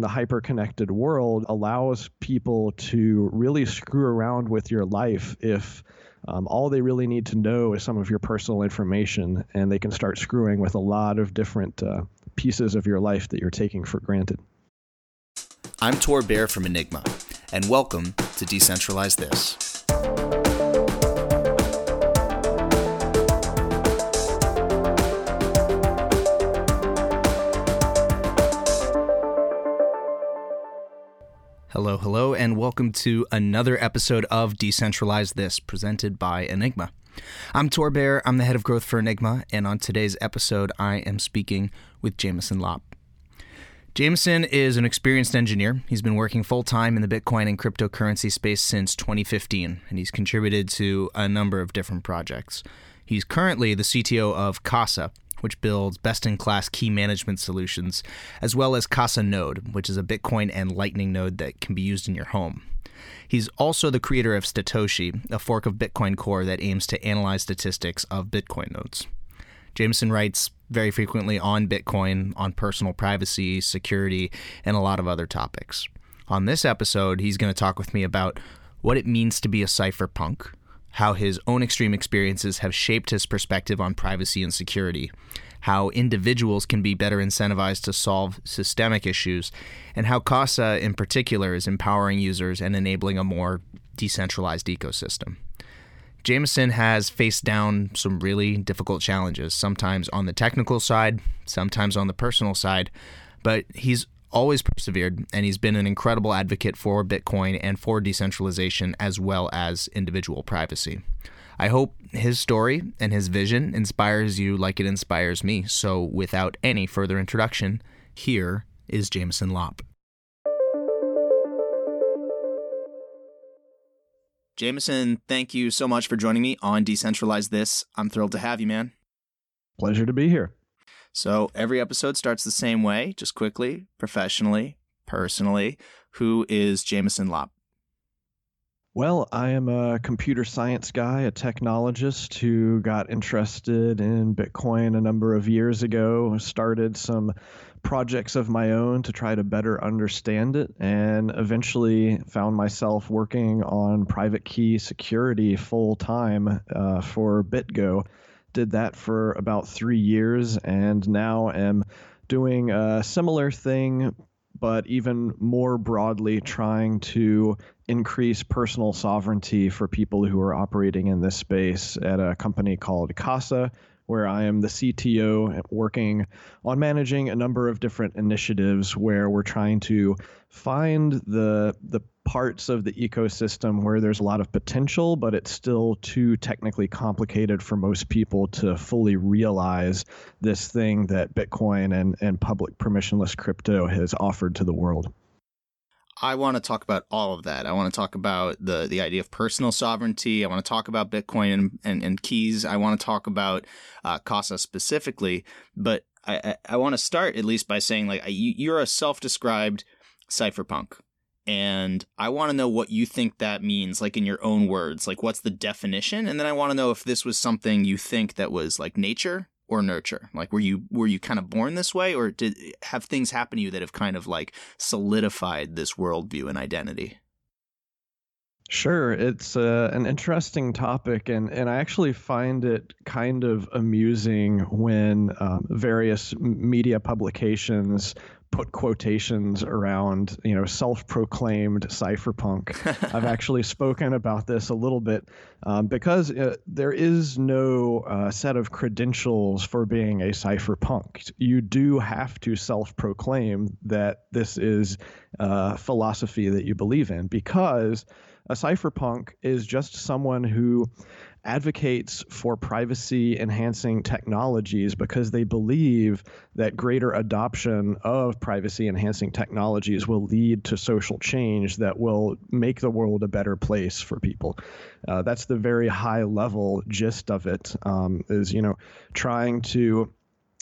the hyper connected world allows people to really screw around with your life if um, all they really need to know is some of your personal information, and they can start screwing with a lot of different uh, pieces of your life that you're taking for granted. I'm Tor Bair from Enigma, and welcome to Decentralize This. Hello, hello, and welcome to another episode of Decentralize This, presented by Enigma. I'm Tor Bair, I'm the head of growth for Enigma, and on today's episode, I am speaking with Jameson Lopp. Jameson is an experienced engineer. He's been working full time in the Bitcoin and cryptocurrency space since 2015, and he's contributed to a number of different projects. He's currently the CTO of Casa, which builds best in class key management solutions, as well as Casa Node, which is a Bitcoin and Lightning node that can be used in your home. He's also the creator of Statoshi, a fork of Bitcoin Core that aims to analyze statistics of Bitcoin nodes. Jameson writes very frequently on Bitcoin, on personal privacy, security, and a lot of other topics. On this episode, he's going to talk with me about what it means to be a cypherpunk, how his own extreme experiences have shaped his perspective on privacy and security, how individuals can be better incentivized to solve systemic issues, and how CASA in particular is empowering users and enabling a more decentralized ecosystem. Jameson has faced down some really difficult challenges, sometimes on the technical side, sometimes on the personal side, but he's always persevered, and he's been an incredible advocate for Bitcoin and for decentralization as well as individual privacy. I hope his story and his vision inspires you like it inspires me. So, without any further introduction, here is Jameson Lopp. Jameson, thank you so much for joining me on Decentralize This. I'm thrilled to have you, man. Pleasure to be here. So every episode starts the same way, just quickly, professionally, personally. Who is Jameson Lopp? Well, I am a computer science guy, a technologist who got interested in Bitcoin a number of years ago, started some projects of my own to try to better understand it, and eventually found myself working on private key security full time uh, for BitGo did that for about three years and now am doing a similar thing, but even more broadly trying to increase personal sovereignty for people who are operating in this space at a company called Casa, where I am the CTO working on managing a number of different initiatives where we're trying to find the the parts of the ecosystem where there's a lot of potential, but it's still too technically complicated for most people to fully realize this thing that Bitcoin and, and public permissionless crypto has offered to the world. I want to talk about all of that. I want to talk about the the idea of personal sovereignty. I want to talk about Bitcoin and, and, and keys. I want to talk about uh, Casa specifically. But I, I, I, want to start at least by saying like you're a self described cypherpunk and I want to know what you think that means, like in your own words. Like, what's the definition? And then I want to know if this was something you think that was like nature or nurture. Like, were you were you kind of born this way, or did have things happen to you that have kind of like solidified this worldview and identity? Sure, it's uh, an interesting topic, and, and I actually find it kind of amusing when um, various media publications put quotations around, you know, self-proclaimed cypherpunk. I've actually spoken about this a little bit um, because uh, there is no uh, set of credentials for being a cypherpunk. You do have to self-proclaim that this is a uh, philosophy that you believe in because a cypherpunk is just someone who advocates for privacy enhancing technologies because they believe that greater adoption of privacy enhancing technologies will lead to social change that will make the world a better place for people. Uh, that's the very high level gist of it. Um, is you know trying to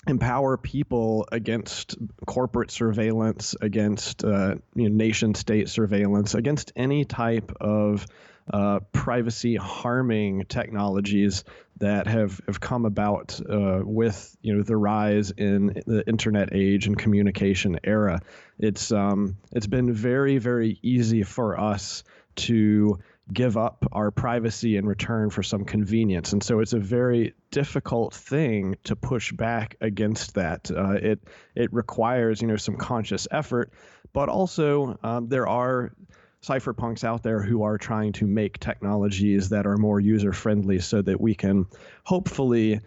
empower people against corporate surveillance, against uh, you know, nation state surveillance, against any type of uh, privacy harming technologies that have, have come about uh, with you know the rise in the internet age and communication era. It's um, it's been very very easy for us to give up our privacy in return for some convenience. And so it's a very difficult thing to push back against that. Uh, it it requires you know some conscious effort, but also um, there are cypherpunks out there who are trying to make technologies that are more user friendly so that we can hopefully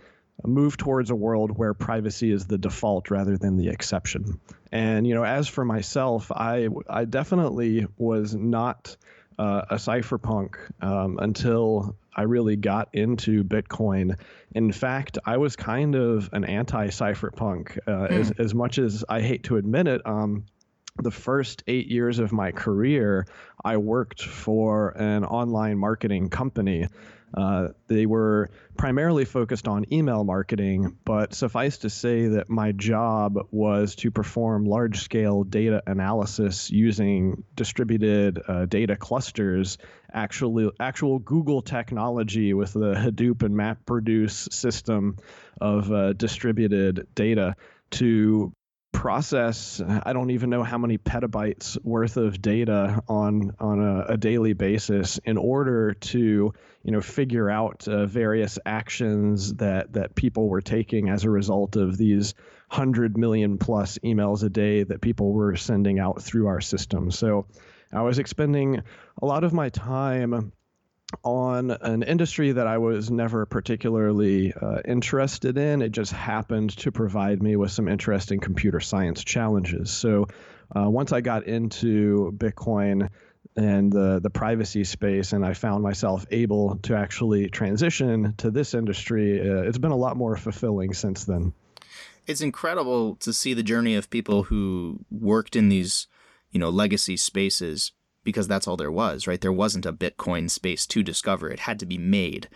move towards a world where privacy is the default rather than the exception. And you know, as for myself, I I definitely was not uh, a cypherpunk um, until I really got into Bitcoin. In fact, I was kind of an anti-cypherpunk. Uh, mm. as, as much as I hate to admit it, um, the first eight years of my career, I worked for an online marketing company. Uh, they were primarily focused on email marketing, but suffice to say that my job was to perform large scale data analysis using distributed uh, data clusters, actually, actual Google technology with the Hadoop and MapReduce system of uh, distributed data to process i don't even know how many petabytes worth of data on on a, a daily basis in order to you know figure out uh, various actions that that people were taking as a result of these 100 million plus emails a day that people were sending out through our system. So i was expending a lot of my time on an industry that I was never particularly uh, interested in. It just happened to provide me with some interesting computer science challenges. So uh, once I got into Bitcoin and the, the privacy space, and I found myself able to actually transition to this industry, uh, it's been a lot more fulfilling since then. It's incredible to see the journey of people who worked in these, you know, legacy spaces because that's all there was, right? There wasn't a Bitcoin space to discover. It had to be made.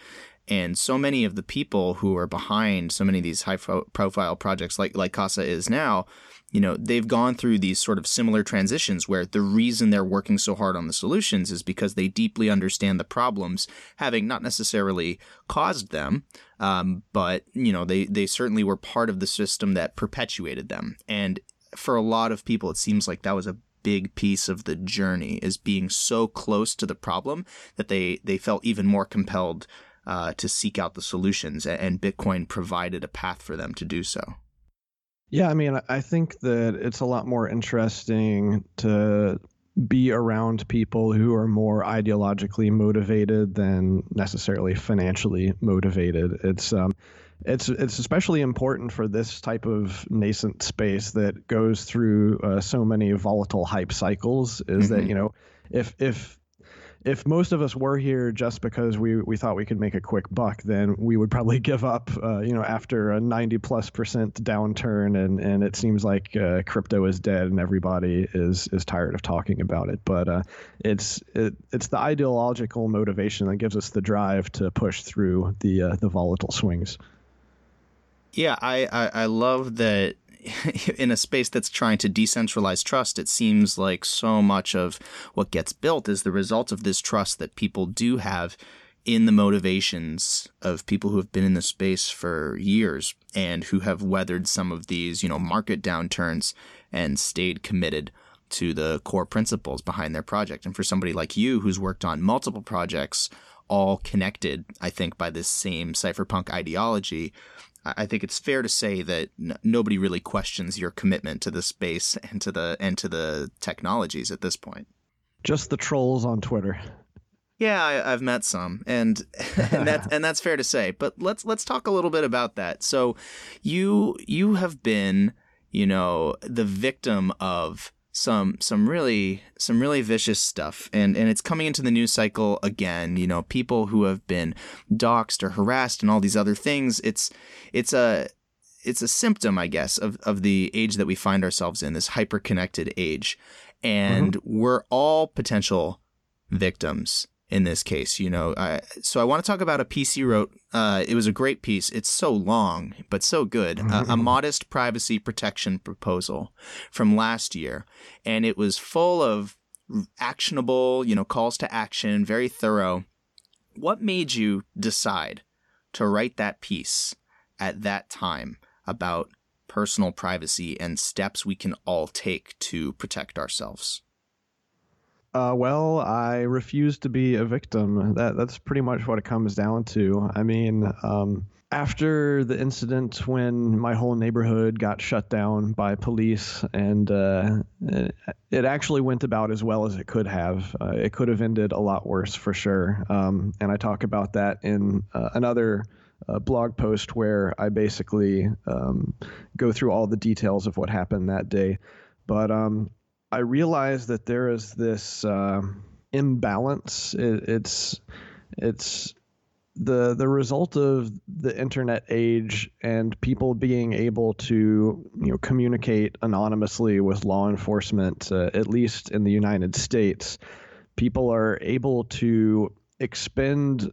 And so many of the people who are behind so many of these high profile projects like, like Casa is now, you know, they've gone through these sort of similar transitions where the reason they're working so hard on the solutions is because they deeply understand the problems, having not necessarily caused them, um, but, you know, they, they certainly were part of the system that perpetuated them. And for a lot of people, it seems like that was a big piece of the journey is being so close to the problem that they they felt even more compelled uh, to seek out the solutions, and Bitcoin provided a path for them to do so. Yeah, I mean, I think that it's a lot more interesting to be around people who are more ideologically motivated than necessarily financially motivated. It's um, it's it's especially important for this type of nascent space that goes through uh, so many volatile hype cycles. Is mm-hmm. that you know if if if most of us were here just because we, we thought we could make a quick buck, then we would probably give up, uh, you know, after a 90 plus percent downturn. And, and it seems like uh, crypto is dead and everybody is, is tired of talking about it. But uh, it's, it, it's the ideological motivation that gives us the drive to push through the, uh, the volatile swings. Yeah, I, I, I love that in a space that's trying to decentralize trust, it seems like so much of what gets built is the result of this trust that people do have in the motivations of people who have been in the space for years and who have weathered some of these, you know, market downturns and stayed committed to the core principles behind their project. And for somebody like you who's worked on multiple projects, all connected, I think, by this same cypherpunk ideology, I think it's fair to say that n- nobody really questions your commitment to the space and to the and to the technologies at this point. Just the trolls on Twitter. Yeah, I, have met some, and and that's and that's fair to say. But let's let's talk a little bit about that. So, you you have been, you know, the victim of some some really some really vicious stuff. And and it's coming into the news cycle again you know people who have been doxxed or harassed and all these other things. It's it's a it's a symptom i guess of of the age that we find ourselves in this hyper connected age. And mm-hmm. we're all potential victims in this case. You know, I, so I want to talk about a piece you wrote. Uh, it was a great piece. It's so long, but so good. Uh, a modest privacy protection proposal from last year, and it was full of actionable, you know, calls to action, very thorough. What made you decide to write that piece at that time about personal privacy and steps we can all take to protect ourselves? Uh, well, I refuse to be a victim. That that's pretty much what it comes down to. I mean, um, after the incident when my whole neighborhood got shut down by police, and uh, it actually went about as well as it could have. Uh, it could have ended a lot worse for sure. Um, and I talk about that in uh, another. Uh, blog post where I basically um, go through all the details of what happened that day. But um, I realize that there is this uh, imbalance. It, it's it's the the result of the internet age and people being able to you know communicate anonymously with law enforcement, uh, at least in the United States. People are able to expend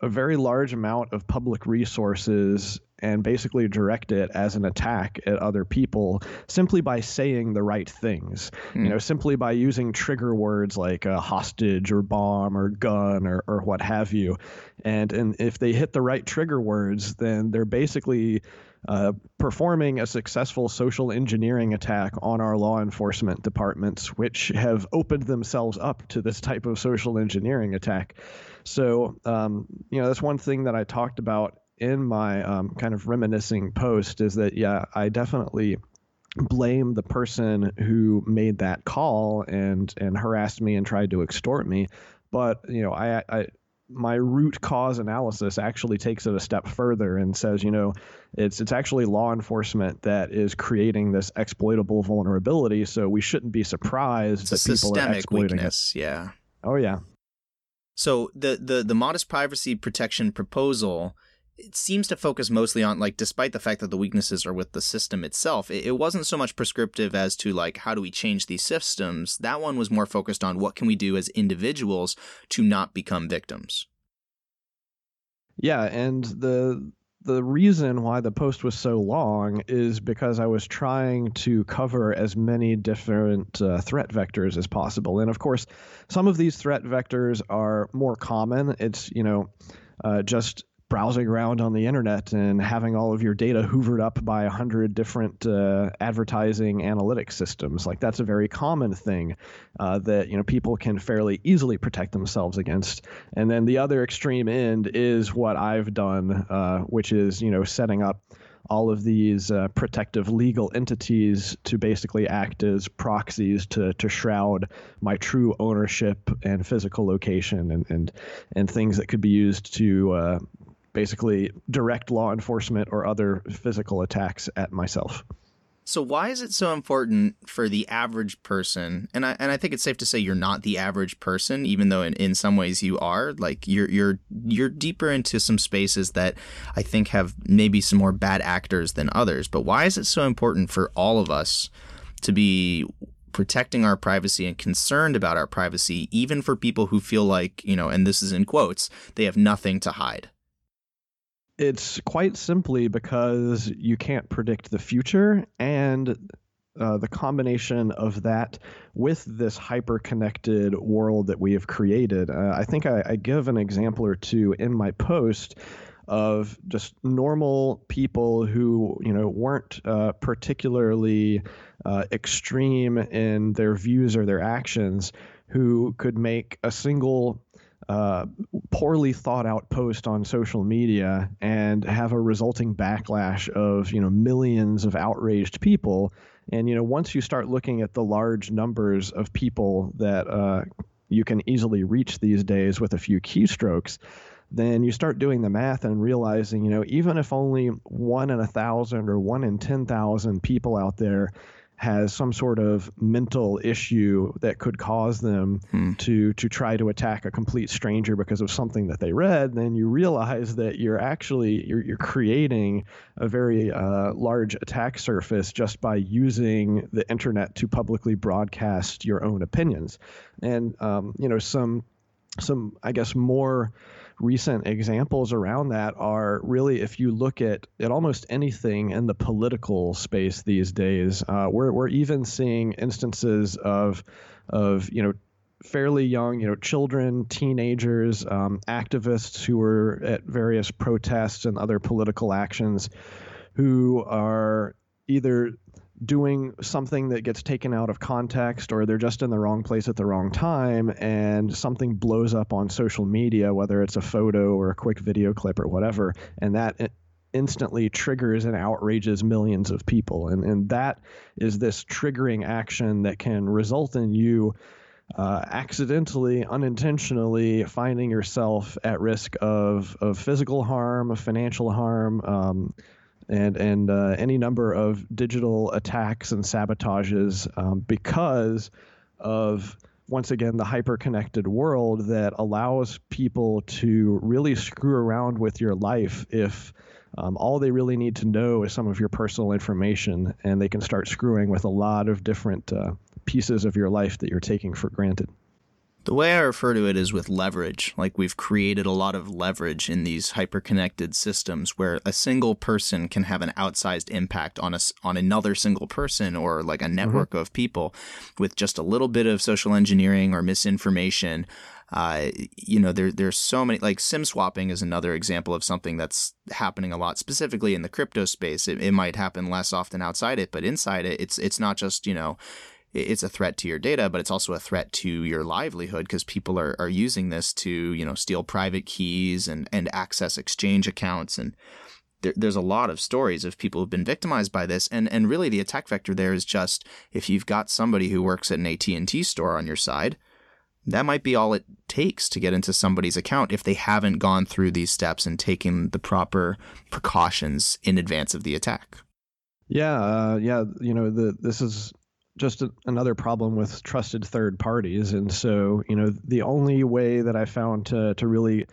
a very large amount of public resources and basically direct it as an attack at other people simply by saying the right things. Mm. You hmm. know, simply by using trigger words like a hostage or bomb or gun or, or what have you. And and if they hit the right trigger words, then they're basically uh, performing a successful social engineering attack on our law enforcement departments, which have opened themselves up to this type of social engineering attack. So, um, you know, that's one thing that I talked about in my um, kind of reminiscing post is that, yeah, I definitely blame the person who made that call and and harassed me and tried to extort me but you know I, I my root cause analysis actually takes it a step further and says, you know, it's it's actually law enforcement that is creating this exploitable vulnerability. So we shouldn't be surprised it's that people are exploiting weakness, it. Yeah. Oh yeah. So the the the modest privacy protection proposal it seems to focus mostly on like despite the fact that the weaknesses are with the system itself it, it, wasn't so much prescriptive as to like how do we change these systems that one was more focused on what can we do as individuals to not become victims yeah and the the reason why the post was so long is because I was trying to cover as many different uh, threat vectors as possible. And of course, some of these threat vectors are more common. It's, you know, uh, just browsing around on the internet and having all of your data hoovered up by a hundred different uh, advertising analytics systems. Like that's a very common thing uh, that you know people can fairly easily protect themselves against. And then the other extreme end is what I've done, uh, which is you know setting up all of these uh, protective legal entities to basically act as proxies to, to shroud my true ownership and physical location and, and, and things that could be used to uh, basically direct law enforcement or other physical attacks at myself. So why is it so important for the average person? And I and I think it's safe to say you're not the average person, even though in, in some ways you are. Like you're you're you're deeper into some spaces that I think have maybe some more bad actors than others. But why is it so important for all of us to be protecting our privacy and concerned about our privacy, even for people who feel like, you know, and this is in quotes, they have nothing to hide? It's quite simply because you can't predict the future, and uh, the combination of that with this hyper connected world that we have created. Uh, I think I, I, give an example or two in my post of just normal people who you know weren't uh, particularly uh, extreme in their views or their actions who could make a single uh, poorly thought out post on social media and have a resulting backlash of you know millions of outraged people. And you know once you start looking at the large numbers of people that uh, you can easily reach these days with a few keystrokes then you start doing the math and realizing you know even if only one in a thousand or one in ten thousand people out there has some sort of mental issue that could cause them hmm. to to try to attack a complete stranger because of something that they read, then you realize that you're actually you're, you're creating a very uh, large attack surface just by using the internet to publicly broadcast your own opinions, and um, you know some some, I guess, more recent examples around that are really if you look at at almost anything in the political space these days, uh, we're we're even seeing instances of of you know fairly young, you know, children, teenagers, um, activists who are at various protests and other political actions who are either doing something that gets taken out of context or they're just in the wrong place at the wrong time and something blows up on social media whether it's a photo or a quick video clip or whatever and that instantly triggers and outrages millions of people. And and that is this triggering action that can result in you uh, accidentally, unintentionally finding yourself at risk of, of physical harm, of financial harm, um, and and uh, any number of digital attacks and sabotages um, because of once again the hyper-connected world that allows people to really screw around with your life if um, all they really need to know is some of your personal information and they can start screwing with a lot of different uh, pieces of your life that you're taking for granted the way I refer to it is with leverage. Like we've created a lot of leverage in these hyper-connected systems where a single person can have an outsized impact on us on another single person or like a mm-hmm. network mm-hmm. of people with just a little bit of social engineering or misinformation. Uh, you know, there there's so many like sim swapping is another example of something that's happening a lot, specifically in the crypto space. It, it might happen less often outside it, but inside it, it's it's not just you know it's a threat to your data, but it's also a threat to your livelihood because people are, are using this to, you know, steal private keys and, and access exchange accounts. And there, there's a lot of stories of people who've been victimized by this. And, and really the attack vector there is just if you've got somebody who works at an AT&T store on your side, that might be all it takes to get into somebody's account if they haven't gone through these steps and taken the proper precautions in advance of the attack. Yeah, uh, yeah. You know, the this is just a, another problem with trusted third parties. And so, you know, the only way that I found to to really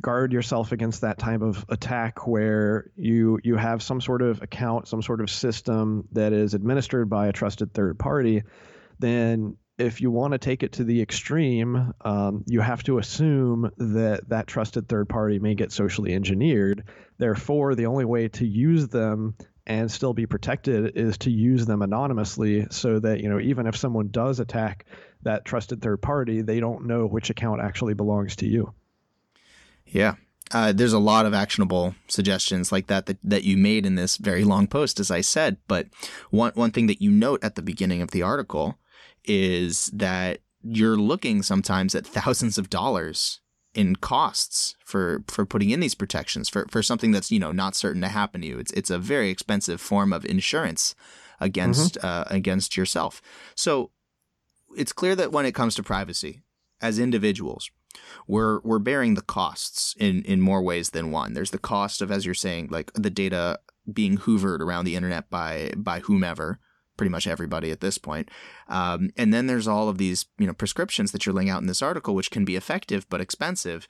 guard yourself against that type of attack where you you have some sort of account, some sort of system that is administered by a trusted third party, then if you want to take it to the extreme, um, you have to assume that that trusted third party may get socially engineered. Therefore, the only way to use them and still be protected is to use them anonymously so that you know even if someone does attack that trusted third party they don't know which account actually belongs to you. Yeah. Uh, there's a lot of actionable suggestions like that, that that you made in this very long post as i said. But one one thing that you note at the beginning of the article is that you're looking sometimes at thousands of dollars in costs for for putting in these protections for for something that's you know not certain to happen to you. It's it's a very expensive form of insurance against mm-hmm. uh, against yourself. So it's clear that when it comes to privacy, as individuals, we're we're bearing the costs in in more ways than one. There's the cost of, as you're saying, like the data being hoovered around the internet by by whomever pretty much everybody at this point. Um, and then there's all of these, you know, prescriptions that you're laying out in this article, which can be effective but expensive.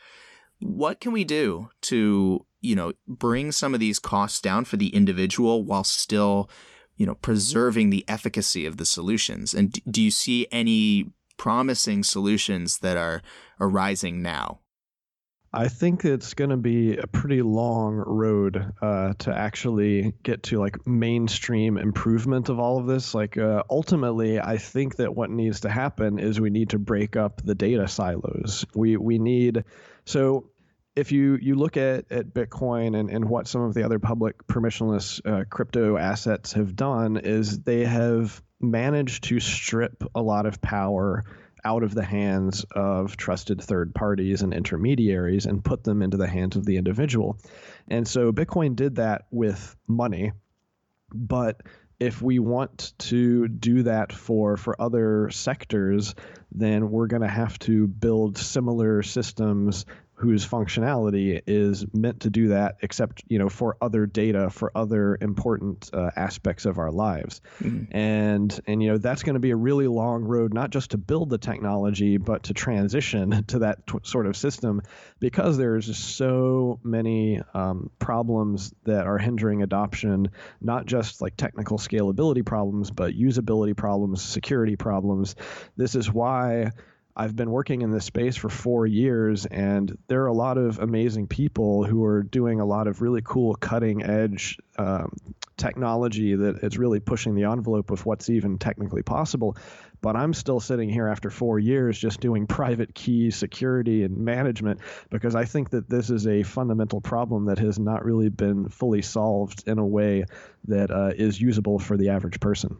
What can we do to, you know, bring some of these costs down for the individual while still, you know, preserving the efficacy of the solutions? And do you see any promising solutions that are arising now? I think it's going to be a pretty long road uh, to actually get to like mainstream improvement of all of this. Like uh, ultimately, I think that what needs to happen is we need to break up the data silos. We we need so if you you look at, at Bitcoin and, and what some of the other public permissionless uh, crypto assets have done is they have managed to strip a lot of power out of the hands of trusted third parties and intermediaries and put them into the hands of the individual. And so Bitcoin did that with money, but if we want to do that for for other sectors, then we're going to have to build similar systems whose functionality is meant to do that except you know for other data for other important uh, aspects of our lives mm-hmm. and and you know that's going to be a really long road not just to build the technology but to transition to that t- sort of system because there's just so many um, problems that are hindering adoption not just like technical scalability problems but usability problems security problems this is why I've been working in this space for four years, and there are a lot of amazing people who are doing a lot of really cool cutting edge um, technology that is really pushing the envelope of what's even technically possible. But I'm still sitting here after four years just doing private key security and management because I think that this is a fundamental problem that has not really been fully solved in a way that uh, is usable for the average person.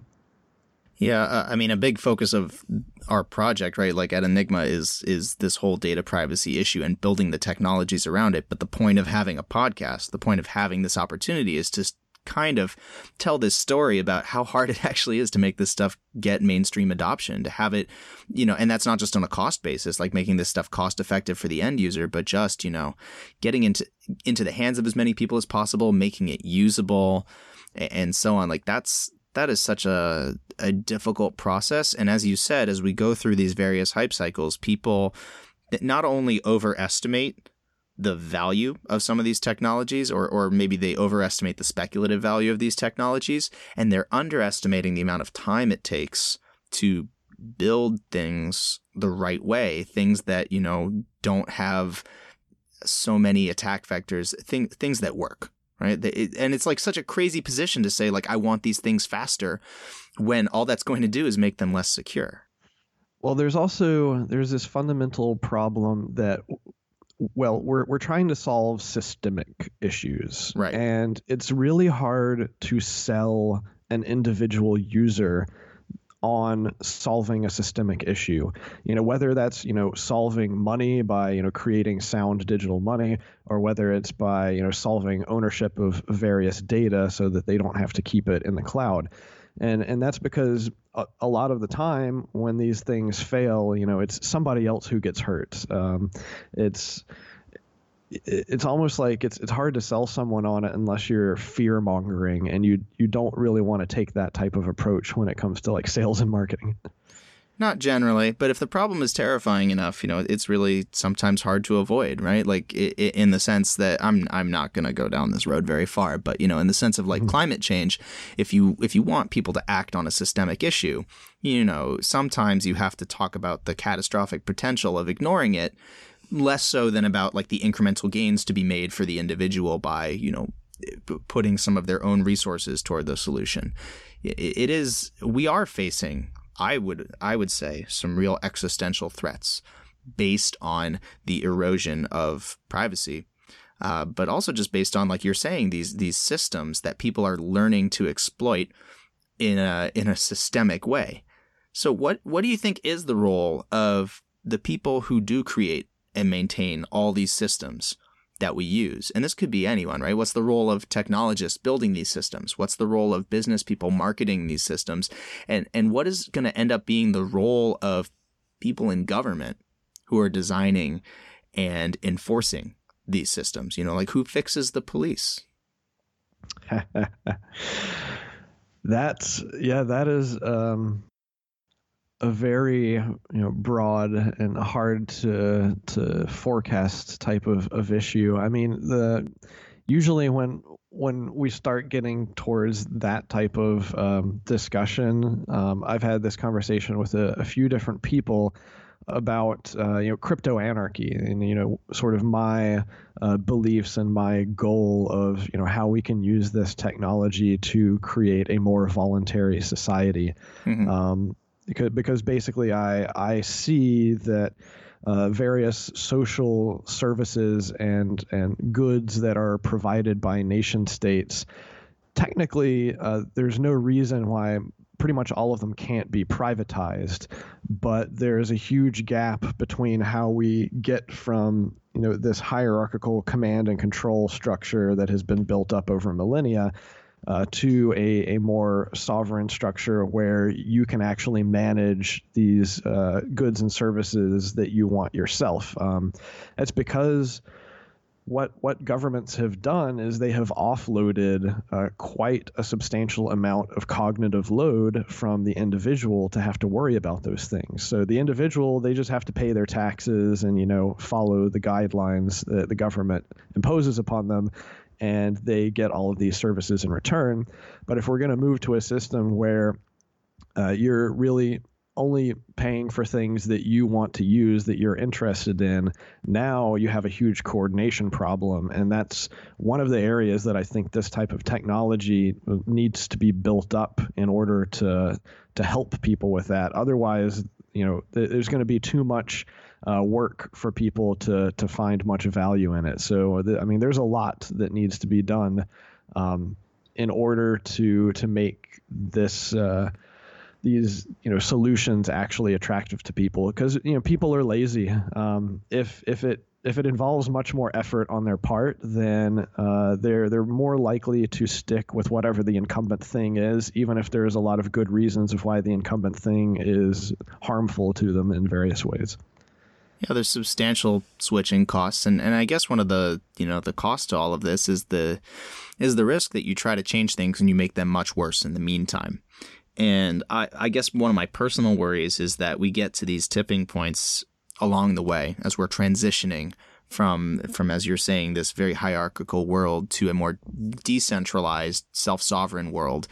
Yeah, uh, I mean, a big focus of our project, right, like at Enigma, is is this whole data privacy issue and building the technologies around it. But the point of having a podcast, the point of having this opportunity, is to kind of tell this story about how hard it actually is to make this stuff get mainstream adoption, to have it, you know, and that's not just on a cost basis, like making this stuff cost effective for the end user, but just, you know, getting into into the hands of as many people as possible, making it usable and so on. Like that's that is such a a difficult process. And as you said, as we go through these various hype cycles, people not only overestimate the value of some of these technologies, or or maybe they overestimate the speculative value of these technologies, and they're underestimating the amount of time it takes to build things the right way, things that, you know, don't have so many attack vectors, thing, things that work right? And it's like such a crazy position to say, like, I want these things faster when all that's going to do is make them less secure. Well, there's also there's this fundamental problem that well, we're we're trying to solve systemic issues. Right. And it's really hard to sell an individual user on solving a systemic issue. You know, whether that's, you know, solving money by, you know, creating sound digital money or whether it's by, you know, solving ownership of various data so that they don't have to keep it in the cloud. And and that's because a, a lot of the time when these things fail, you know, it's somebody else who gets hurt. Um, it's it's almost like it's it's hard to sell someone on it unless you're fear mongering and you you don't really want to take that type of approach when it comes to like sales and marketing. Not generally, but if the problem is terrifying enough, you know, it's really sometimes hard to avoid, right? Like it, it, in the sense that I'm I'm not going to go down this road very far, but you know, in the sense of like mm-hmm. climate change, if you if you want people to act on a systemic issue, you know, sometimes you have to talk about the catastrophic potential of ignoring it less so than about like the incremental gains to be made for the individual by you know putting some of their own resources toward the solution. It is we are facing, I would I would say, some real existential threats based on the erosion of privacy. Uh, but also just based on, like you're saying, these these systems that people are learning to exploit in a in a systemic way. So, what what do you think is the role of the people who do create and maintain all these systems that we use. And this could be anyone, right? What's the role of technologists building these systems? What's the role of business people marketing these systems? And and what is going to end up being the role of people in government who are designing and enforcing these systems? You know, like who fixes the police? That's yeah, that is um a very you know broad and hard to to forecast type of, of issue. I mean the usually when when we start getting towards that type of um, discussion, um, I've had this conversation with a, a few different people about uh, you know crypto anarchy and you know sort of my uh, beliefs and my goal of you know how we can use this technology to create a more voluntary society. Mm-hmm. Um, because because basically I I see that uh, various social services and and goods that are provided by nation states technically uh, there's no reason why pretty much all of them can't be privatized. But there's a huge gap between how we get from you know this hierarchical command and control structure that has been built up over millennia uh, to a, a more sovereign structure where you can actually manage these uh, goods and services that you want yourself. Um, it's because what what governments have done is they have offloaded uh, quite a substantial amount of cognitive load from the individual to have to worry about those things. So the individual they just have to pay their taxes and you know follow the guidelines that the government imposes upon them and they get all of these services in return. But if we're going to move to a system where uh, you're really only paying for things that you want to use that you're interested in now you have a huge coordination problem and that's one of the areas that i think this type of technology needs to be built up in order to to help people with that otherwise you know there's going to be too much uh, work for people to to find much value in it so the, i mean there's a lot that needs to be done um, in order to to make this uh, these you know solutions actually attractive to people because you know people are lazy. Um, if if it if it involves much more effort on their part, then uh, they're they're more likely to stick with whatever the incumbent thing is, even if there's a lot of good reasons of why the incumbent thing is harmful to them in various ways. Yeah, there's substantial switching costs, and, and I guess one of the you know the cost to all of this is the is the risk that you try to change things and you make them much worse in the meantime. And I, I guess one of my personal worries is that we get to these tipping points along the way as we're transitioning from from as you're saying this very hierarchical world to a more decentralized self-sovereign world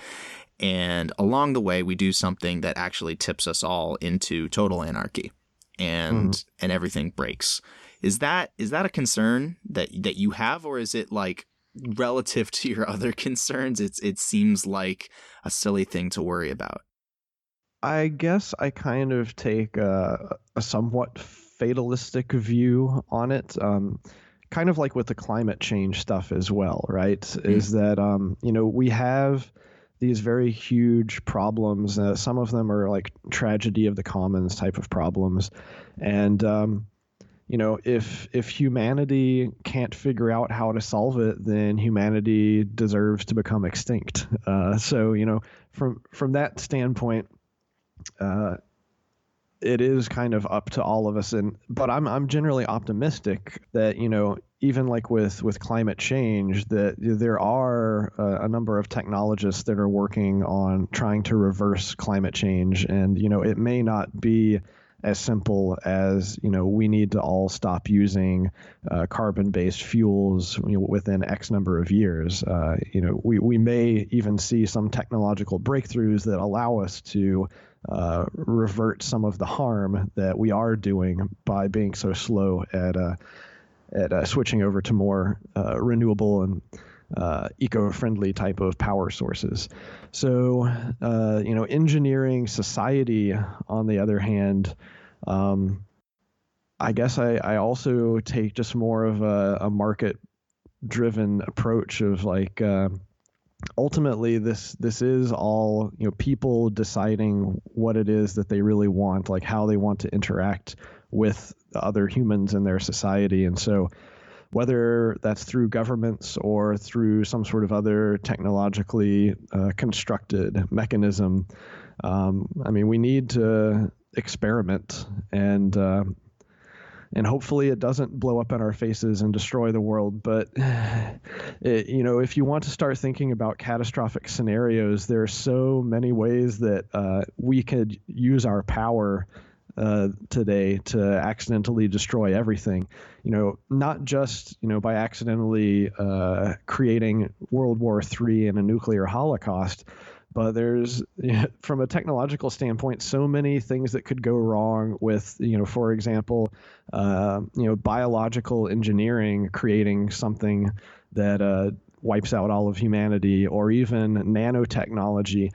and along the way we do something that actually tips us all into total anarchy and mm. and everything breaks is that is that a concern that that you have or is it like relative to your other concerns, it's it seems like a silly thing to worry about. I guess I kind of take a, a somewhat fatalistic view on it. Um, kind of like with the climate change stuff as well, right? Mm-hmm. Is that um, you know we have these very huge problems. Uh, some of them are like tragedy of the commons type of problems, and um, you know, if if humanity can't figure out how to solve it, then humanity deserves to become extinct. Uh, so, you know, from from that standpoint, uh, it is kind of up to all of us. And but I'm I'm generally optimistic that you know even like with with climate change that there are a, a number of technologists that are working on trying to reverse climate change, and you know it may not be as simple as you know we need to all stop using uh, carbon-based fuels you know, within X number of years. Uh, you know, we we may even see some technological breakthroughs that allow us to uh, revert some of the harm that we are doing by being so slow at uh, at uh, switching over to more uh, renewable and uh, eco-friendly type of power sources. So, uh, you know, engineering society, on the other hand, um, I guess I, I also take just more of a, a market-driven approach of like. Uh, ultimately this this is all you know people deciding what it is that they really want like how they want to interact with other humans in their society and so whether that's through governments or through some sort of other technologically uh, constructed mechanism. Um, I mean, we need to experiment and uh, and hopefully it doesn't blow up in our faces and destroy the world. But it, you know, if you want to start thinking about catastrophic scenarios, there are so many ways that uh, we could use our power uh, today to accidentally destroy everything. You know, not just you know by accidentally uh, creating World War III and a nuclear holocaust, but there's from a technological standpoint so many things that could go wrong with you know for example uh, you know biological engineering creating something that uh, wipes out all of humanity or even nanotechnology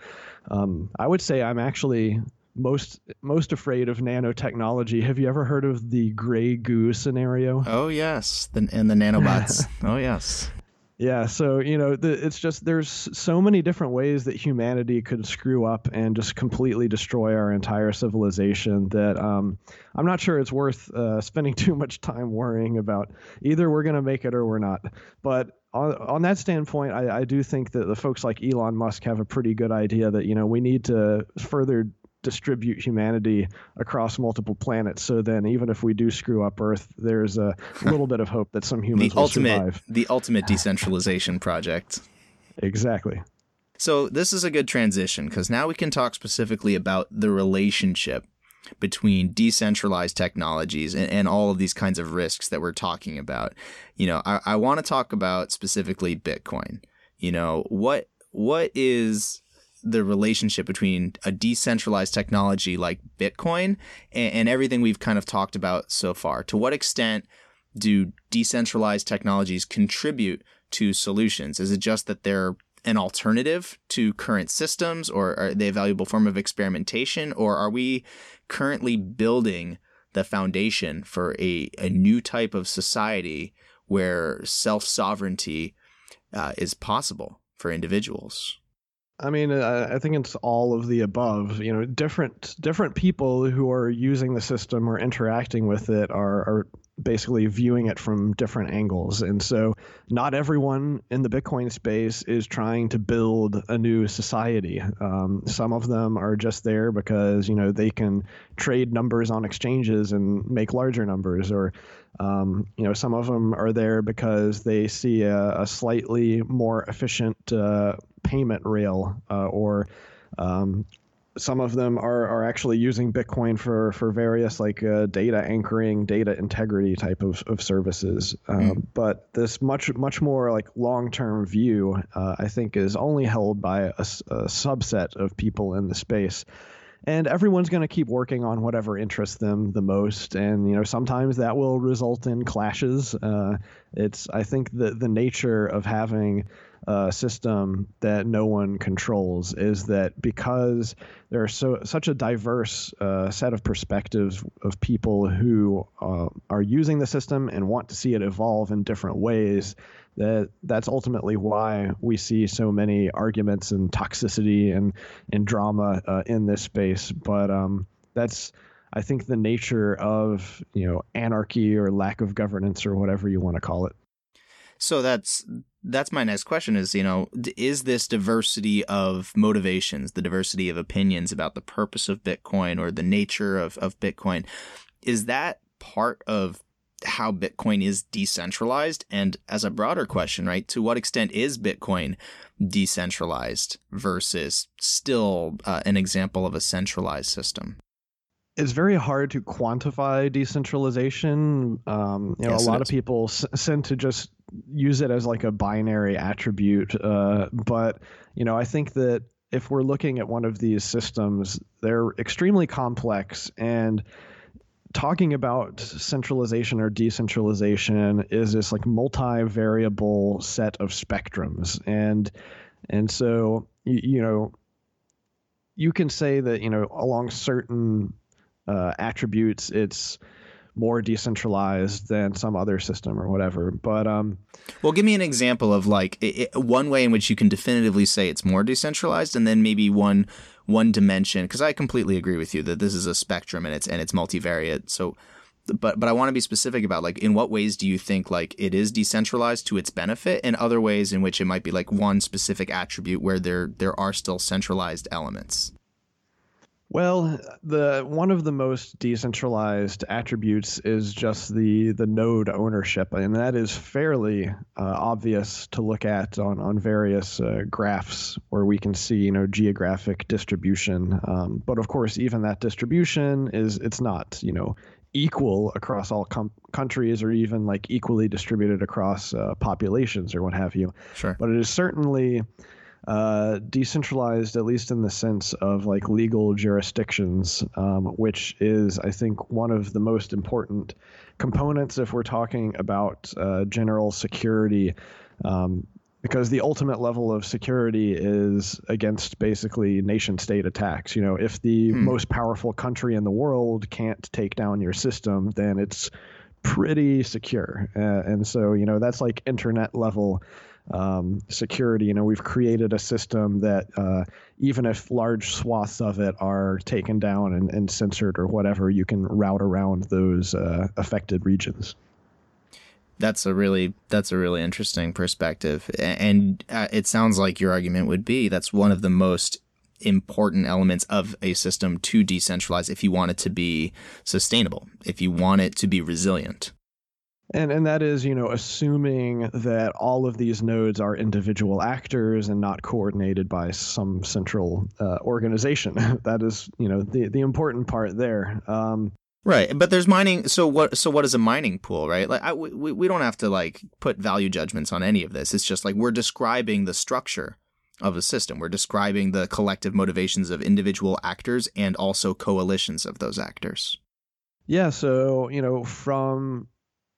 um, i would say i'm actually most most afraid of nanotechnology. Have you ever heard of the gray goo scenario? Oh yes, the, and the nanobots. oh yes. Yeah, so you know, the, it's just there's so many different ways that humanity could screw up and just completely destroy our entire civilization that um, I'm not sure it's worth uh, spending too much time worrying about. Either we're going to make it or we're not. But on, on that standpoint, I, I do think that the folks like Elon Musk have a pretty good idea that you know we need to further distribute humanity across multiple planets. So then, even if we do screw up Earth, there's a little bit of hope that some humans the will ultimate, survive. The ultimate decentralization project. Exactly. So this is a good transition because now we can talk specifically about the relationship between decentralized technologies and, and, all of these kinds of risks that we're talking about. You know, I, I want to talk about specifically Bitcoin. You know, what what is the relationship between a decentralized technology like Bitcoin and, and everything we've kind of talked about so far. To what extent do decentralized technologies contribute to solutions? Is it just that they're an alternative to current systems or are they a valuable form of experimentation or are we currently building the foundation for a, a new type of society where self sovereignty uh, is possible for individuals? I mean, I think it's all of the above. You know, different different people who are using the system or interacting with it are, are basically viewing it from different angles. And so, not everyone in the Bitcoin space is trying to build a new society. Um, some of them are just there because you know they can trade numbers on exchanges and make larger numbers, or um, you know, some of them are there because they see a, a slightly more efficient uh, payment rail uh, or um, some of them are, are actually using Bitcoin for, for various like uh, data anchoring, data integrity type of, of services. Um, mm. But this much much more like long term view, uh, I think, is only held by a, a, subset of people in the space. And everyone's going to keep working on whatever interests them the most, and you know sometimes that will result in clashes. Uh, it's I think the the nature of having a system that no one controls is that because there are so such a diverse uh, set of perspectives of people who uh, are using the system and want to see it evolve in different ways that that's ultimately why we see so many arguments and toxicity and and drama uh, in this space but um, that's I think the nature of you know anarchy or lack of governance or whatever you want to call it. So that's that's my next question is, you know, is this diversity of motivations, the diversity of opinions about the purpose of Bitcoin or the nature of, of Bitcoin, is that part of how Bitcoin is decentralized? And as a broader question, right, to what extent is Bitcoin decentralized versus still uh, an example of a centralized system? it's very hard to quantify decentralization. Um, you know, yes, a lot of people s- tend to just use it as like a binary attribute. Uh, but you know, I think that if we're looking at one of these systems, they're extremely complex and talking about centralization or decentralization is this like multi-variable set of spectrums and and so you, you know you can say that you know along certain uh, attributes it's more decentralized than some other system or whatever. But um, well, give me an example of like it, one way in which you can definitively say it's more decentralized, and then maybe one one dimension. Because I completely agree with you that this is a spectrum and it's and it's multivariate. So, but but I want to be specific about like in what ways do you think like it is decentralized to its benefit, and other ways in which it might be like one specific attribute where there there are still centralized elements. Well, the one of the most decentralized attributes is just the the node ownership, and that is fairly uh, obvious to look at on on various uh, graphs where we can see you know geographic distribution. Um, but of course, even that distribution is it's not you know equal across all com- countries or even like equally distributed across uh, populations or what have you. Sure. But it is certainly uh, decentralized, at least in the sense of like legal jurisdictions, um, which is, I think, one of the most important components if we're talking about uh, general security. Um, because the ultimate level of security is against basically nation state attacks. You know, if the hmm. most powerful country in the world can't take down your system, then it's pretty secure. Uh, and so, you know, that's like internet level um, security. You know, we've created a system that uh, even if large swaths of it are taken down and, and censored or whatever, you can route around those uh, affected regions. That's a really that's a really interesting perspective, and uh, it sounds like your argument would be that's one of the most important elements of a system to decentralize if you want it to be sustainable, if you want it to be resilient. And and that is, you know, assuming that all of these nodes are individual actors and not coordinated by some central uh, organization. that is, you know, the the important part there. Um, right, but there's mining. So what? So what is a mining pool? Right? Like I, we we don't have to like put value judgments on any of this. It's just like we're describing the structure of a system. We're describing the collective motivations of individual actors and also coalitions of those actors. Yeah, so, you know, from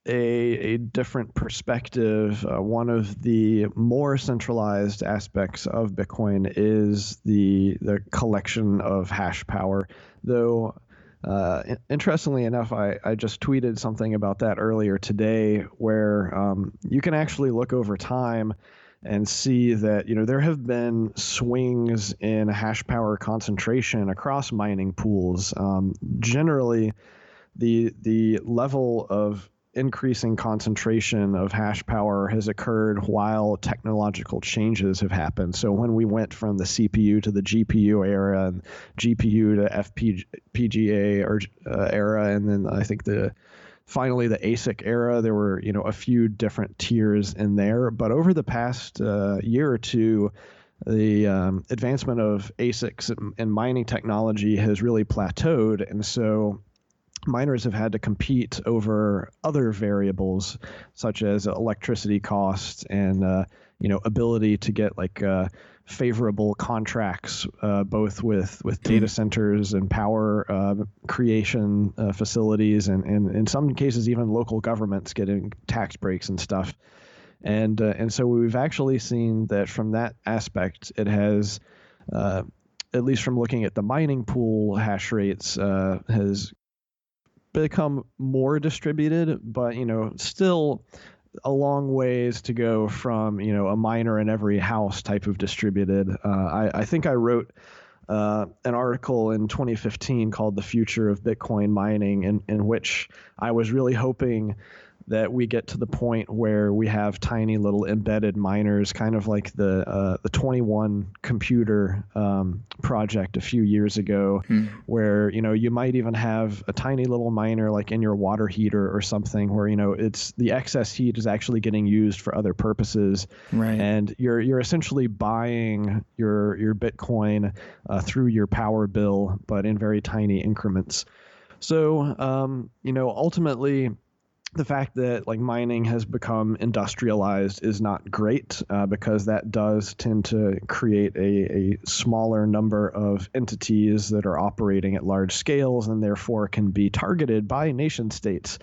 a, a different perspective, uh, one of the more centralized aspects of Bitcoin is the the collection of hash power. Though, uh, interestingly enough, I, I just tweeted something about that earlier today, where um, you can actually look over time and see that you know there have been swings in hash power concentration across mining pools. Um, generally, the the level of increasing concentration of hash power has occurred while technological changes have happened. So when we went from the CPU to the GPU era and GPU to FPGA or uh, era, and then I think the finally the ASIC era, there were you know a few different tiers in there. But over the past uh, year or two, the um, advancement of ASICs and mining technology has really plateaued, and so miners have had to compete over other variables such as electricity costs and uh, you know ability to get like uh, favorable contracts uh, both with with data mm-hmm. centers and power uh, creation uh, facilities and, and in some cases even local governments getting tax breaks and stuff and uh, and so we've actually seen that from that aspect it has at least from looking at the mining pool hash rates has become more distributed, but you know, still a long ways to go from you know a miner in every house type of distributed. Uh, I, I think I wrote uh, an article in 2015 called "The Future of Bitcoin Mining," in, in which I was really hoping that we get to the point where we have tiny little embedded miners, kind of like the uh, the 21 computer um, project a few years ago, hmm. where you know you might even have a tiny little miner like in your water heater or something, where you know it's the excess heat is actually getting used for other purposes, right. and you're you're essentially buying your your Bitcoin uh, through your power bill, but in very tiny increments. So um, you know ultimately the fact that like mining has become industrialized is not great uh, because that does tend to create a, a smaller number of entities that are operating at large scales and therefore can be targeted by nation states.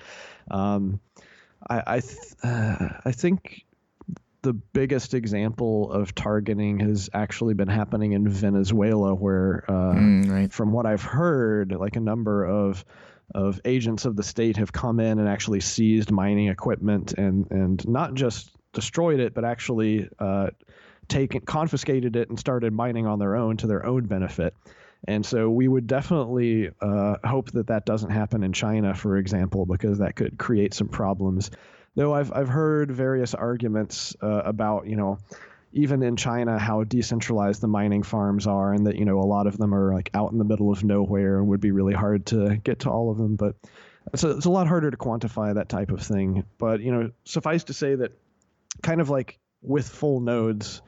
Um, I I, th- uh, I think the biggest example of targeting has actually been happening in Venezuela, where, uh, mm, right. from what I've heard, like a number of of agents of the state have come in and actually seized mining equipment and and not just destroyed it, but actually uh, taken confiscated it and started mining on their own to their own benefit. And so we would definitely uh, hope that that doesn't happen in China, for example, because that could create some problems. Though I've I've heard various arguments uh, about you know even in China, how decentralized the mining farms are, and that you know a lot of them are like out in the middle of nowhere and would be really hard to get to all of them. But it's a, it's a lot harder to quantify that type of thing. But you know, suffice to say that kind of like with full nodes,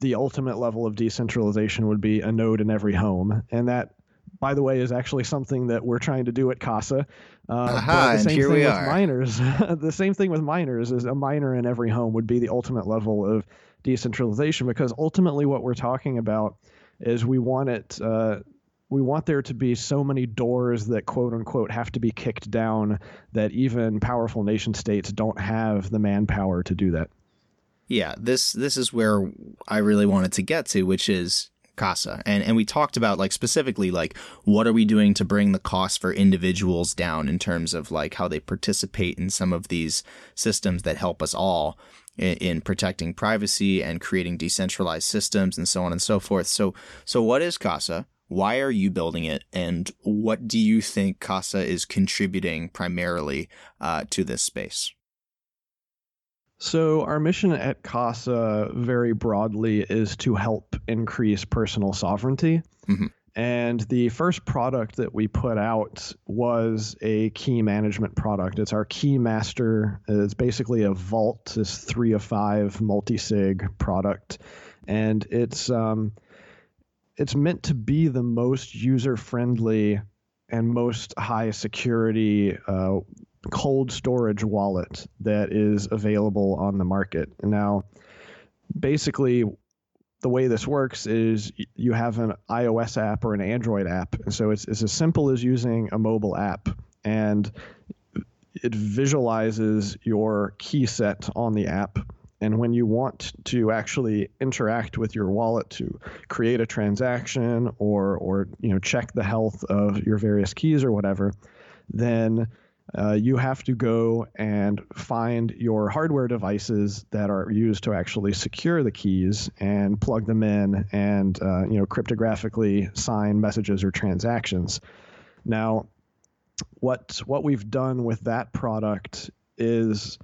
the ultimate level of decentralization would be a node in every home, and that. By the way, is actually something that we're trying to do at Casa. Uh, Aha, the same and here thing we with are. Miners, the same thing with miners is a miner in every home would be the ultimate level of decentralization because ultimately what we're talking about is we want it uh, we want there to be so many doors that quote unquote have to be kicked down that even powerful nation states don't have the manpower to do that. Yeah, this this is where I really wanted to get to, which is Casa. And and we talked about like specifically like what are we doing to bring the cost for individuals down in terms of like how they participate in some of these systems that help us all in, in protecting privacy and creating decentralized systems and so on and so forth. So so what is Casa? Why are you building it, and what do you think Casa is contributing primarily uh, to this space? So, our mission at CASA, very broadly, is to help increase personal sovereignty. Mm-hmm. And the first product that we put out was a key management product. It's our Key Master. It's basically a vault, this three of five multi sig product. And it's, um, it's meant to be the most user friendly and most high security uh, cold storage wallet that is available on the market. Now, basically, the way this works is you have an iOS app or an Android app, and so it's it's as simple as using a mobile app, and it visualizes your key set on the app. And when you want to actually interact with your wallet to create a transaction or or you know check the health of your various keys or whatever, then uh, you have to go and find your hardware devices that are used to actually secure the keys and plug them in and uh, you know cryptographically sign messages or transactions. Now, what what we've done with that product is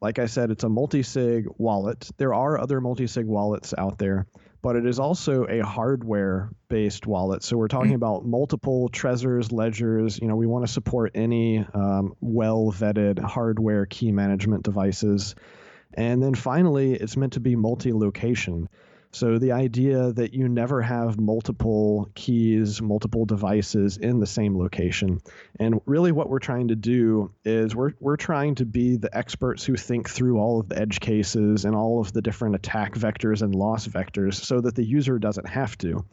like I said, it's a multi-sig wallet. There are other multi-sig wallets out there, but it is also a hardware-based wallet. So we're talking mm-hmm. about multiple Trezors, ledgers. You know, we want to support any um, well-vetted hardware key management devices. And then finally, it's meant to be multi-location. So the idea that you never have multiple keys, multiple devices in the same location. And really what we're trying to do is we're we're trying to be the experts who think through all of the edge cases and all of the different attack vectors and loss vectors so that the user doesn't have to.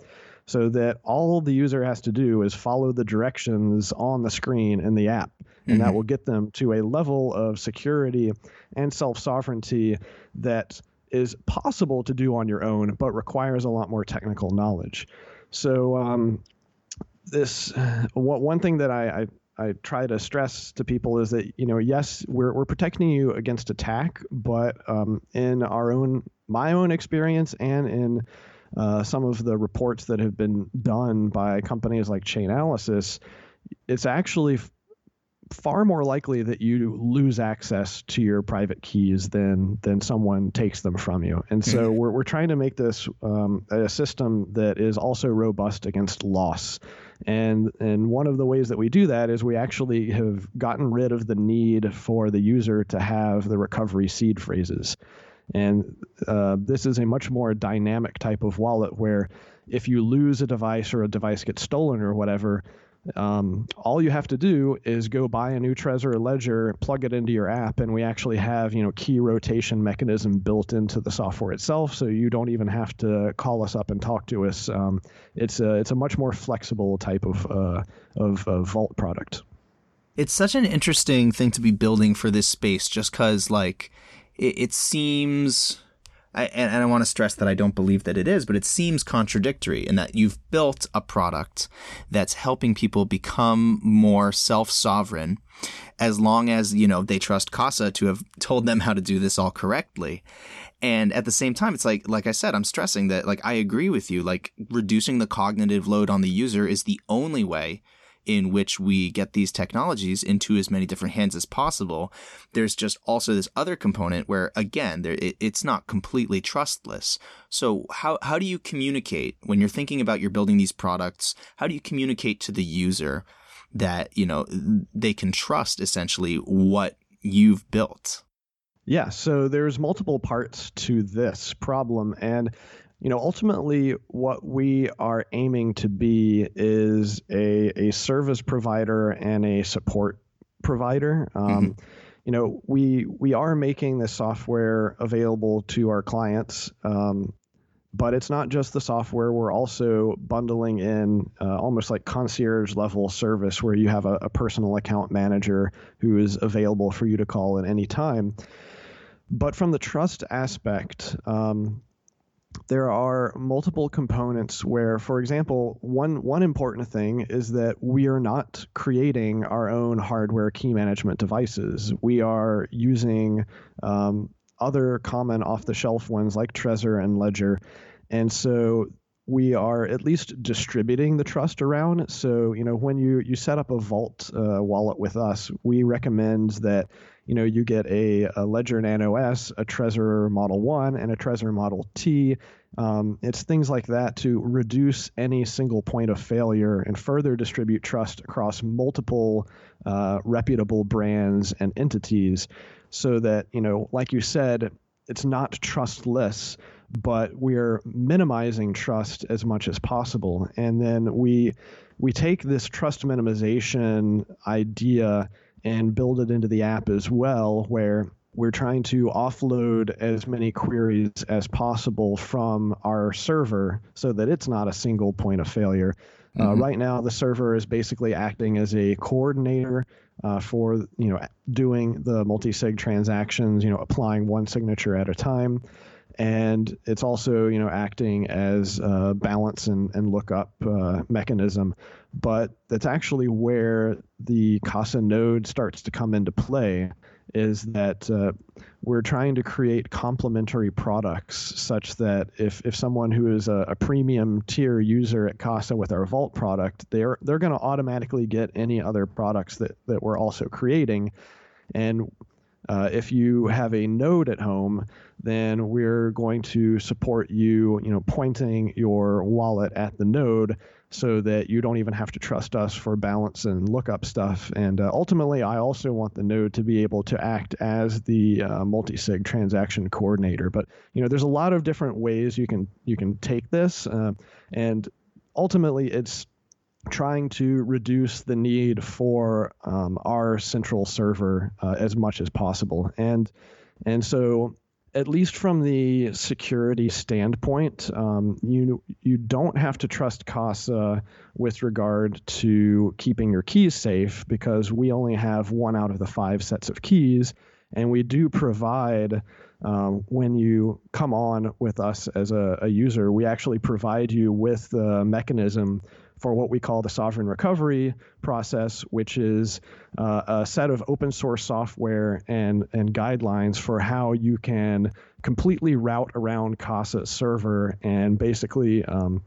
So that all the user has to do is follow the directions on the screen in the app. And mm-hmm. that will get them to a level of security and self sovereignty that is possible to do on your own, but requires a lot more technical knowledge. So, um, this what, one thing that I, I I try to stress to people is that you know yes we're we're protecting you against attack, but um, in our own my own experience and in uh, some of the reports that have been done by companies like Chainalysis, it's actually far more likely that you lose access to your private keys than than someone takes them from you. And so we're we're trying to make this um, a system that is also robust against loss. And and one of the ways that we do that is we actually have gotten rid of the need for the user to have the recovery seed phrases. And uh, this is a much more dynamic type of wallet where if you lose a device or a device gets stolen or whatever, um, all you have to do is go buy a new Trezor Ledger, plug it into your app, and we actually have you know key rotation mechanism built into the software itself, so you don't even have to call us up and talk to us. Um, it's a it's a much more flexible type of uh, of uh, Vault product. It's such an interesting thing to be building for this space, just because like it, it seems I, and, and I want to stress that I don't believe that it is, but it seems contradictory in that you've built a product that's helping people become more self-sovereign as long as, you know, they trust Casa to have told them how to do this all correctly. And at the same time, it's like, like I said, I'm stressing that, like, I agree with you. Like, reducing the cognitive load on the user is the only way in which we get these technologies into as many different hands as possible. There's just also this other component where, again, there, it, it's not completely trustless. So how, how do you communicate when you're thinking about you're building these products? How do you communicate to the user that, you know, they can trust essentially what you've built? Yeah, so there's multiple parts to this problem. And you know, ultimately, what we are aiming to be is a, a service provider and a support provider. Um, mm-hmm. You know, we we are making this software available to our clients, um, but it's not just the software. We're also bundling in uh, almost like concierge level service, where you have a, a personal account manager who is available for you to call at any time. But from the trust aspect, um, there are multiple components where, for example, one one important thing is that we are not creating our own hardware key management devices. We are using um, other common off-the-shelf ones like Trezor and Ledger, and so we are at least distributing the trust around. So, you know, when you you set up a Vault uh, wallet with us, we recommend that you know you get a, a Ledger Nano S, a Trezor Model One, and a Trezor Model T. Um, it's things like that to reduce any single point of failure and further distribute trust across multiple uh, reputable brands and entities, so that you know, like you said, it's not trustless but we're minimizing trust as much as possible. And then we we take this trust minimization idea and build it into the app as well, where we're trying to offload as many queries as possible from our server so that it's not a single point of failure. Uh, mm-hmm. Uh, right now, the server is basically acting as a coordinator uh, for you know doing the multi-sig transactions, you know, applying one signature at a time and it's also you know acting as a balance and, and lookup uh, mechanism but that's actually where the casa node starts to come into play is that uh, we're trying to create complementary products such that if, if someone who is a, a premium tier user at Casa with our Vault product, they're they're going to automatically get any other products that, that we're also creating. And uh, if you have a node at home, then we're going to support you, you know, pointing your wallet at the node so that you don't even have to trust us for balance and lookup stuff. And uh, ultimately, I also want the node to be able to act as the uh, multi-sig transaction coordinator. But you know, there's a lot of different ways you can you can take this, uh, and ultimately, it's trying to reduce the need for um, our central server uh, as much as possible. And and so at least from the security standpoint, um, you you don't have to trust Casa with regard to keeping your keys safe because we only have one out of the five sets of keys, and we do provide um, when you come on with us as a, a user, we actually provide you with the mechanism for what we call the sovereign recovery process, which is uh, a set of open source software and, and guidelines for how you can completely route around Casa's server and basically um,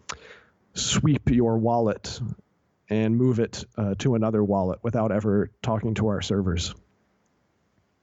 sweep your wallet and move it uh, to another wallet without ever talking to our servers.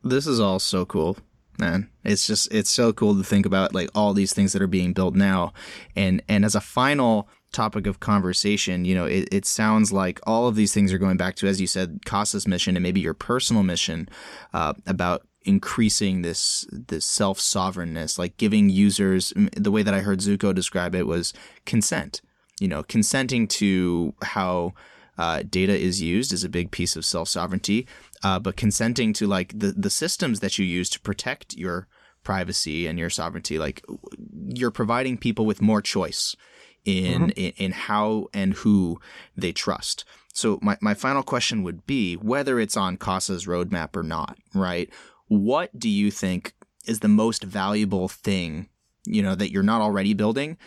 This is all so cool man it's just it's so cool to think about like all these things that are being built now and and as a final topic of conversation, you know, it, it sounds like all of these things are going back to, as you said, Casa's mission and maybe your personal mission uh, about increasing this this self sovereignness, like giving users the way that I heard Zooko describe it was consent. You know, consenting to how uh, data is used is a big piece of self sovereignty, uh, but consenting to like the the systems that you use to protect your privacy and your sovereignty, like you're providing people with more choice in, mm-hmm. in, in how and who they trust. So my, my final question would be whether it's on Casa's roadmap or not, right? What do you think is the most valuable thing, you know, that you're not already building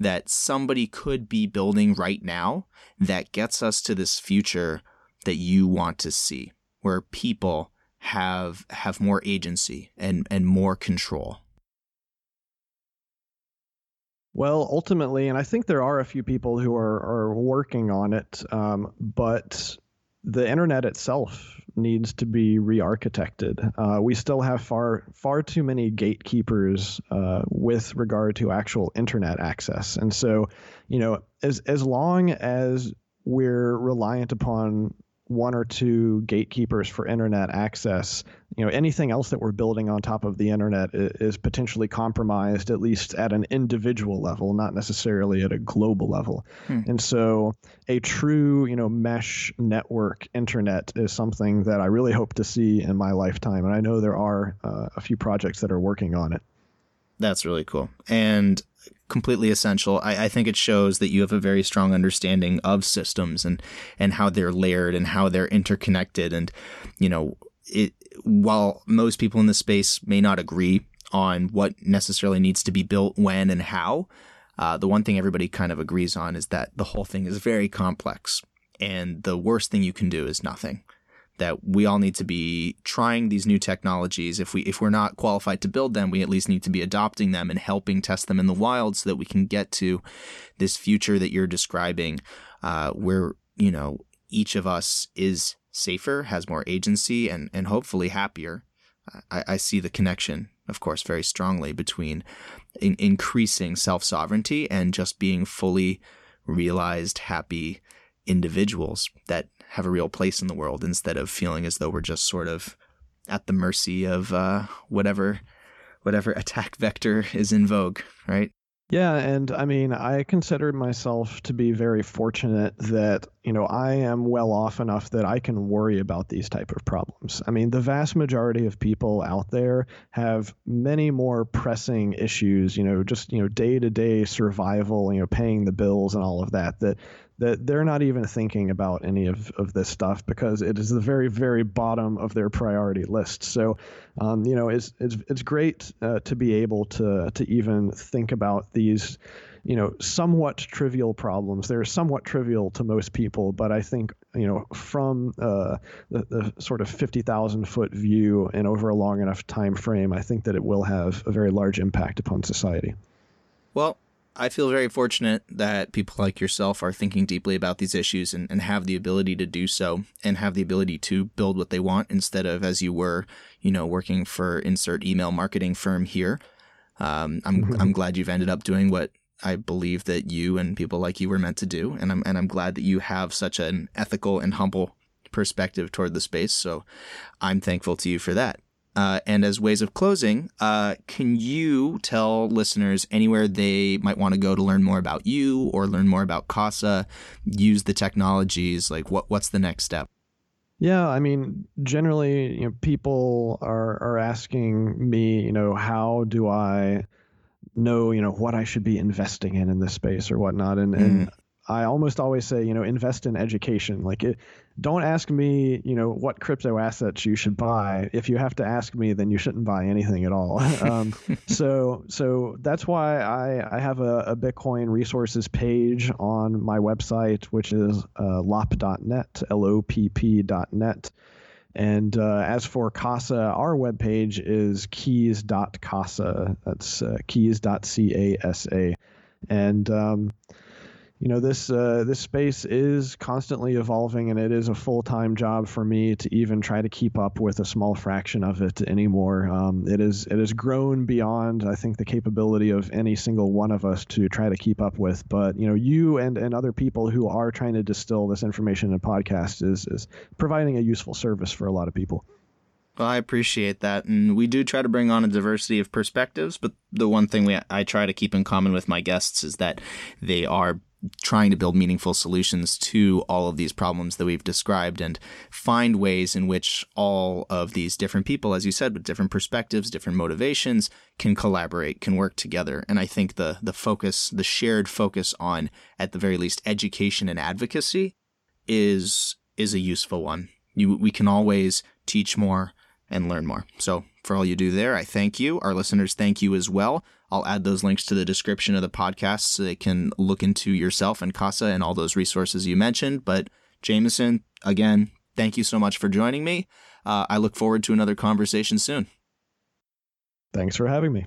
that somebody could be building right now that gets us to this future that you want to see where people have have more agency and and more control well, ultimately, and I think there are a few people who are, are working on it, um, but the internet itself needs to be re-architected. Uh, we still have far far too many gatekeepers uh, with regard to actual internet access, and so, you know, as as long as we're reliant upon one or two gatekeepers for internet access, you know, anything else that we're building on top of the internet is, potentially compromised, at least at an individual level, not necessarily at a global level. Hmm. And so, a true, you know, mesh network internet is something that I really hope to see in my lifetime, and I know there are uh, a few projects that are working on it. That's really cool. And completely essential. I, I, think it shows that you have a very strong understanding of systems and and how they're layered and how they're interconnected. And you know, it while most people in the space may not agree on what necessarily needs to be built when and how, uh, the one thing everybody kind of agrees on is that the whole thing is very complex, and the worst thing you can do is nothing that we all need to be trying these new technologies. If we if we're not qualified to build them, we at least need to be adopting them and helping test them in the wild so that we can get to this future that you're describing, uh, where you know each of us is safer, has more agency, and and hopefully happier. I, I see the connection, of course, very strongly between in, increasing self sovereignty and just being fully realized, happy individuals that have a real place in the world instead of feeling as though we're just sort of at the mercy of uh, whatever whatever attack vector is in vogue, right? Yeah, and I mean, I consider myself to be very fortunate that, you know, I am well off enough that I can worry about these type of problems. I mean, the vast majority of people out there have many more pressing issues, you know, just, you know, day-to-day survival, you know, paying the bills and all of that that that they're not even thinking about any of, of this stuff because it is the very very bottom of their priority list. So um, you know it's it's, it's great uh, to be able to to even think about these you know somewhat trivial problems. They're somewhat trivial to most people but i think you know from uh, the, the sort of 50000 foot view and over a long enough time frame i think that it will have a very large impact upon society. Well I feel very fortunate that people like yourself are thinking deeply about these issues and, and have the ability to do so and have the ability to build what they want instead of as you were, you know, working for insert email marketing firm here. Um, I'm mm-hmm. I'm glad you've ended up doing what I believe that you and people like you were meant to do, and I'm and I'm glad that you have such an ethical and humble perspective toward the space. So I'm thankful to you for that. Uh, and as ways of closing, uh, can you tell listeners anywhere they might want to go to learn more about you or learn more about Casa, use the technologies? Like, what what's the next step? Yeah, I mean, generally, you know, people are are asking me, you know, how do I know, you know, what I should be investing in in this space or whatnot, and mm. and I almost always say, you know, invest in education. Like, it, don't ask me, you know, what crypto assets you should buy. If you have to ask me, then you shouldn't buy anything at all. Um, so, so that's why I, I have a, a, Bitcoin resources page on my website, which is uh, lopp.net, L-O-P-P.net. And uh, as for Casa, our webpage is keys.casa. That's uh, keys.casa. And um, you know this uh, this space is constantly evolving and it is a full-time job for me to even try to keep up with a small fraction of it anymore. Um, it is it has grown beyond i think the capability of any single one of us to try to keep up with. But you know you and and other people who are trying to distill this information in a podcast is is providing a useful service for a lot of people. Well, I appreciate that, and we do try to bring on a diversity of perspectives. But the one thing we I try to keep in common with my guests is that they are trying to build meaningful solutions to all of these problems that we've described and find ways in which all of these different people, as you said, with different perspectives, different motivations, can collaborate, can work together. And I think the the focus, the shared focus on, at the very least, education and advocacy is is a useful one. You, we can always teach more and learn more. So for all you do there, I thank you. Our listeners thank you as well. I'll add those links to the description of the podcast so they can look into yourself and Casa and all those resources you mentioned. But Jameson, again, thank you so much for joining me. Uh, I look forward to another conversation soon. Thanks for having me.